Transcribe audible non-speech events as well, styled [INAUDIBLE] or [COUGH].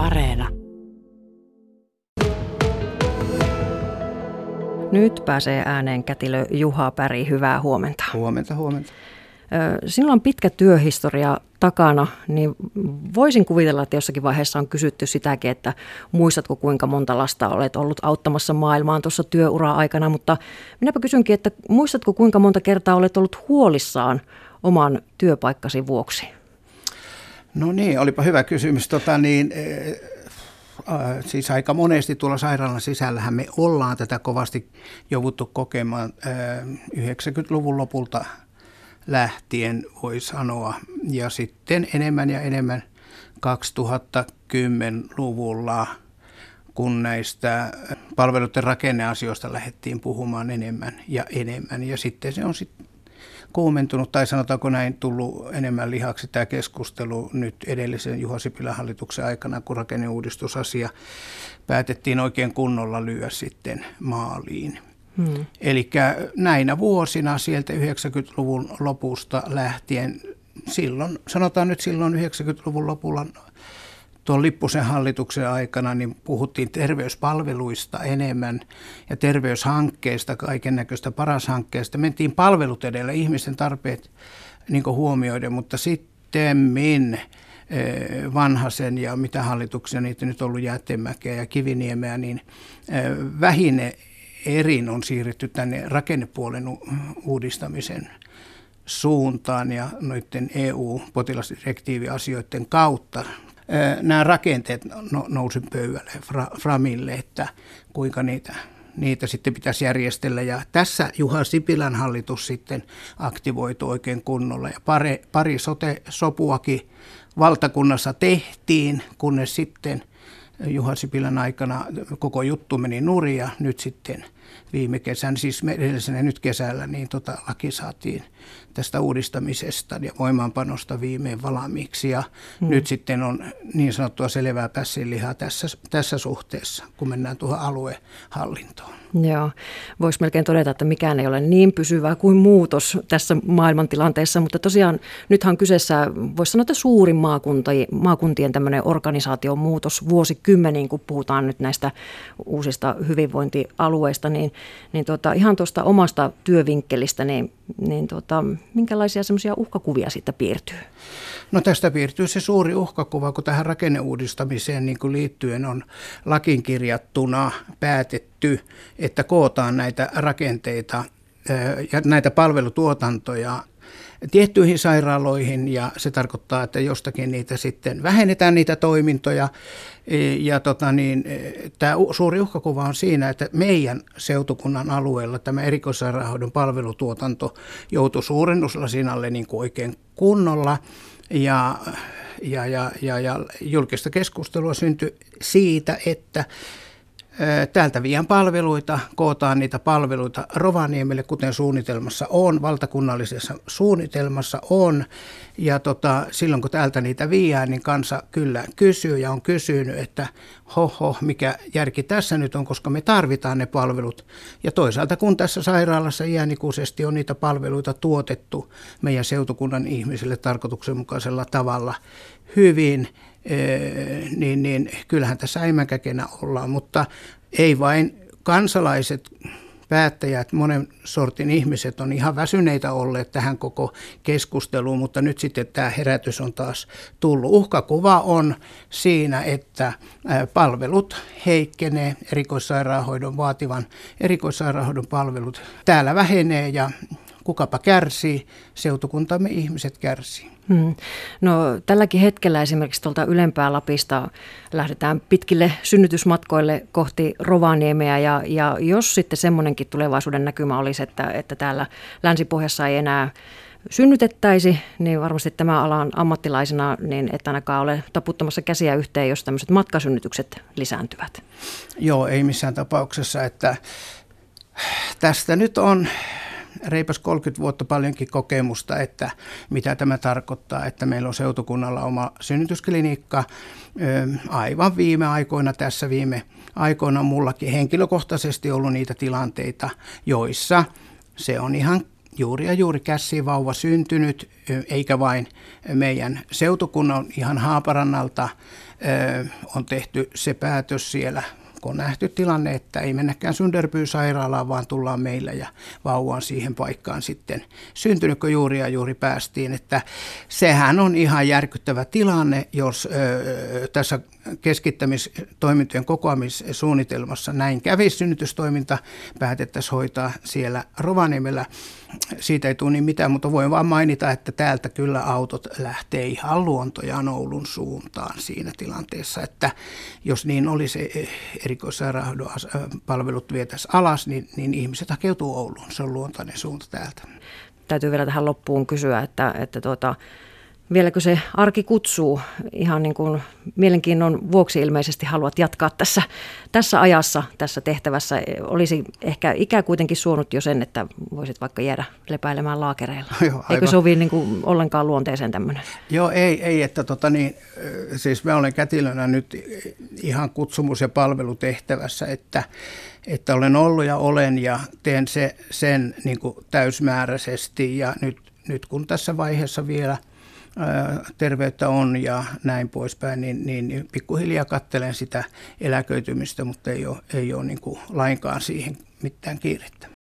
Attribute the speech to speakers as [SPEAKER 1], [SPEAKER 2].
[SPEAKER 1] Areena.
[SPEAKER 2] Nyt pääsee ääneen kätilö Juha Päri. Hyvää huomenta.
[SPEAKER 3] Huomenta, huomenta.
[SPEAKER 2] Sinulla on pitkä työhistoria takana, niin voisin kuvitella, että jossakin vaiheessa on kysytty sitäkin, että muistatko kuinka monta lasta olet ollut auttamassa maailmaan tuossa työura-aikana, mutta minäpä kysynkin, että muistatko kuinka monta kertaa olet ollut huolissaan oman työpaikkasi vuoksi?
[SPEAKER 3] No niin, olipa hyvä kysymys. Tota niin, äh, siis aika monesti tuolla sairaalan sisällähän me ollaan tätä kovasti jouduttu kokemaan äh, 90-luvun lopulta lähtien, voi sanoa. Ja sitten enemmän ja enemmän 2010-luvulla, kun näistä palveluiden rakenneasioista lähdettiin puhumaan enemmän ja enemmän. Ja sitten se on sitten kuumentunut, tai sanotaanko näin, tullut enemmän lihaksi tämä keskustelu nyt edellisen Juha Sipilän hallituksen aikana, kun rakenneuudistusasia päätettiin oikein kunnolla lyö sitten maaliin. Hmm. Eli näinä vuosina sieltä 90-luvun lopusta lähtien, silloin, sanotaan nyt silloin 90-luvun lopulla tuon Lippusen hallituksen aikana niin puhuttiin terveyspalveluista enemmän ja terveyshankkeista, kaiken näköistä paras-hankkeesta. Mentiin palvelut edellä, ihmisten tarpeet niin huomioiden, mutta sitten eh, vanhasen ja mitä hallituksia niitä nyt ollut Jäätemäkeä ja Kiviniemeä, niin eh, vähine erin on siirretty tänne rakennepuolen uudistamisen suuntaan ja noiden EU-potilasdirektiiviasioiden kautta nämä rakenteet no, nousi pöydälle Framille, että kuinka niitä, niitä sitten pitäisi järjestellä. Ja tässä Juha Sipilän hallitus sitten aktivoitu oikein kunnolla ja pari, pari sote-sopuakin valtakunnassa tehtiin, kunnes sitten Juha Sipilän aikana koko juttu meni nurin ja nyt sitten viime kesän, siis edellisenä nyt kesällä, niin tota, laki saatiin tästä uudistamisesta ja voimaanpanosta viimein valmiiksi. Ja hmm. nyt sitten on niin sanottua selvää pässinlihaa tässä, tässä suhteessa, kun mennään tuohon aluehallintoon.
[SPEAKER 2] Joo, voisi melkein todeta, että mikään ei ole niin pysyvää kuin muutos tässä maailmantilanteessa, mutta tosiaan nythän kyseessä, voisi sanoa, että suurin maakunta, maakuntien tämmöinen organisaation muutos vuosikymmeniin, kun puhutaan nyt näistä uusista hyvinvointialueista, niin, niin tota, ihan tuosta omasta työvinkkelistä, niin, niin tota, minkälaisia semmoisia uhkakuvia siitä piirtyy?
[SPEAKER 3] No tästä piirtyy se suuri uhkakuva, kun tähän rakenneuudistamiseen niin kuin liittyen on lakin kirjattuna päätetty, että kootaan näitä rakenteita ja näitä palvelutuotantoja tiettyihin sairaaloihin ja se tarkoittaa, että jostakin niitä sitten vähennetään niitä toimintoja. E, ja tota niin, e, tämä suuri uhkakuva on siinä, että meidän seutukunnan alueella tämä erikoissairaanhoidon palvelutuotanto joutui suurennuslasinalle niin kuin oikein kunnolla ja, ja, ja, ja, ja julkista keskustelua syntyi siitä, että Täältä vien palveluita, kootaan niitä palveluita Rovaniemelle, kuten suunnitelmassa on, valtakunnallisessa suunnitelmassa on. Ja tota, silloin kun täältä niitä viiään, niin kansa kyllä kysyy ja on kysynyt, että hoho, mikä järki tässä nyt on, koska me tarvitaan ne palvelut. Ja toisaalta kun tässä sairaalassa iänikuisesti on niitä palveluita tuotettu meidän seutukunnan ihmisille tarkoituksenmukaisella tavalla hyvin, niin, niin kyllähän tässä äimänkäkenä ollaan, mutta ei vain kansalaiset, päättäjät, monen sortin ihmiset on ihan väsyneitä olleet tähän koko keskusteluun, mutta nyt sitten tämä herätys on taas tullut. Uhkakuva on siinä, että palvelut heikkenee, erikoissairaanhoidon vaativan erikoissairaanhoidon palvelut täällä vähenee ja kukapa kärsii, seutukuntamme ihmiset kärsii. Hmm.
[SPEAKER 2] No tälläkin hetkellä esimerkiksi tuolta ylempää Lapista lähdetään pitkille synnytysmatkoille kohti Rovaniemeä ja, ja jos sitten semmoinenkin tulevaisuuden näkymä olisi, että, että täällä Länsipohjassa ei enää synnytettäisi, niin varmasti tämä alan ammattilaisena, niin et ainakaan ole taputtamassa käsiä yhteen, jos tämmöiset matkasynnytykset lisääntyvät.
[SPEAKER 3] Joo, ei missään tapauksessa, että tästä nyt on reipas 30 vuotta paljonkin kokemusta, että mitä tämä tarkoittaa, että meillä on seutukunnalla oma synnytysklinikka. Aivan viime aikoina, tässä viime aikoina mullakin henkilökohtaisesti ollut niitä tilanteita, joissa se on ihan juuri ja juuri käsiin vauva syntynyt, eikä vain meidän seutukunnan ihan Haaparannalta on tehty se päätös siellä kun on nähty tilanne, että ei mennäkään Sunderby-sairaalaan, vaan tullaan meillä ja vauva on siihen paikkaan sitten syntynyt, kun juuri ja juuri päästiin. Että sehän on ihan järkyttävä tilanne, jos ö, tässä keskittämistoimintojen kokoamissuunnitelmassa näin kävisi synnytystoiminta, päätettäisiin hoitaa siellä Rovaniemellä. Siitä ei tule niin mitään, mutta voin vaan mainita, että täältä kyllä autot lähtee ihan luontojaan Oulun suuntaan siinä tilanteessa, että jos niin olisi erikoissairaanhoidon palvelut vietäisiin alas, niin, niin ihmiset hakeutuu Ouluun. Se on luontainen suunta täältä.
[SPEAKER 2] Täytyy vielä tähän loppuun kysyä, että, että tuota, vieläkö se arki kutsuu ihan niin kuin mielenkiinnon vuoksi ilmeisesti haluat jatkaa tässä, tässä ajassa, tässä tehtävässä. Olisi ehkä ikä kuitenkin suonut jo sen, että voisit vaikka jäädä lepäilemään laakereilla. [LAUGHS] Joo, Eikö sovi niin kuin ollenkaan luonteeseen tämmöinen?
[SPEAKER 3] Joo, ei, ei että tota niin, siis mä olen kätilönä nyt ihan kutsumus- ja palvelutehtävässä, että, että olen ollut ja olen ja teen se, sen niin kuin täysmääräisesti ja nyt, nyt kun tässä vaiheessa vielä – terveyttä on ja näin poispäin, niin, niin pikkuhiljaa kattelen sitä eläköitymistä, mutta ei ole, ei ole niin kuin lainkaan siihen mitään kiirettä.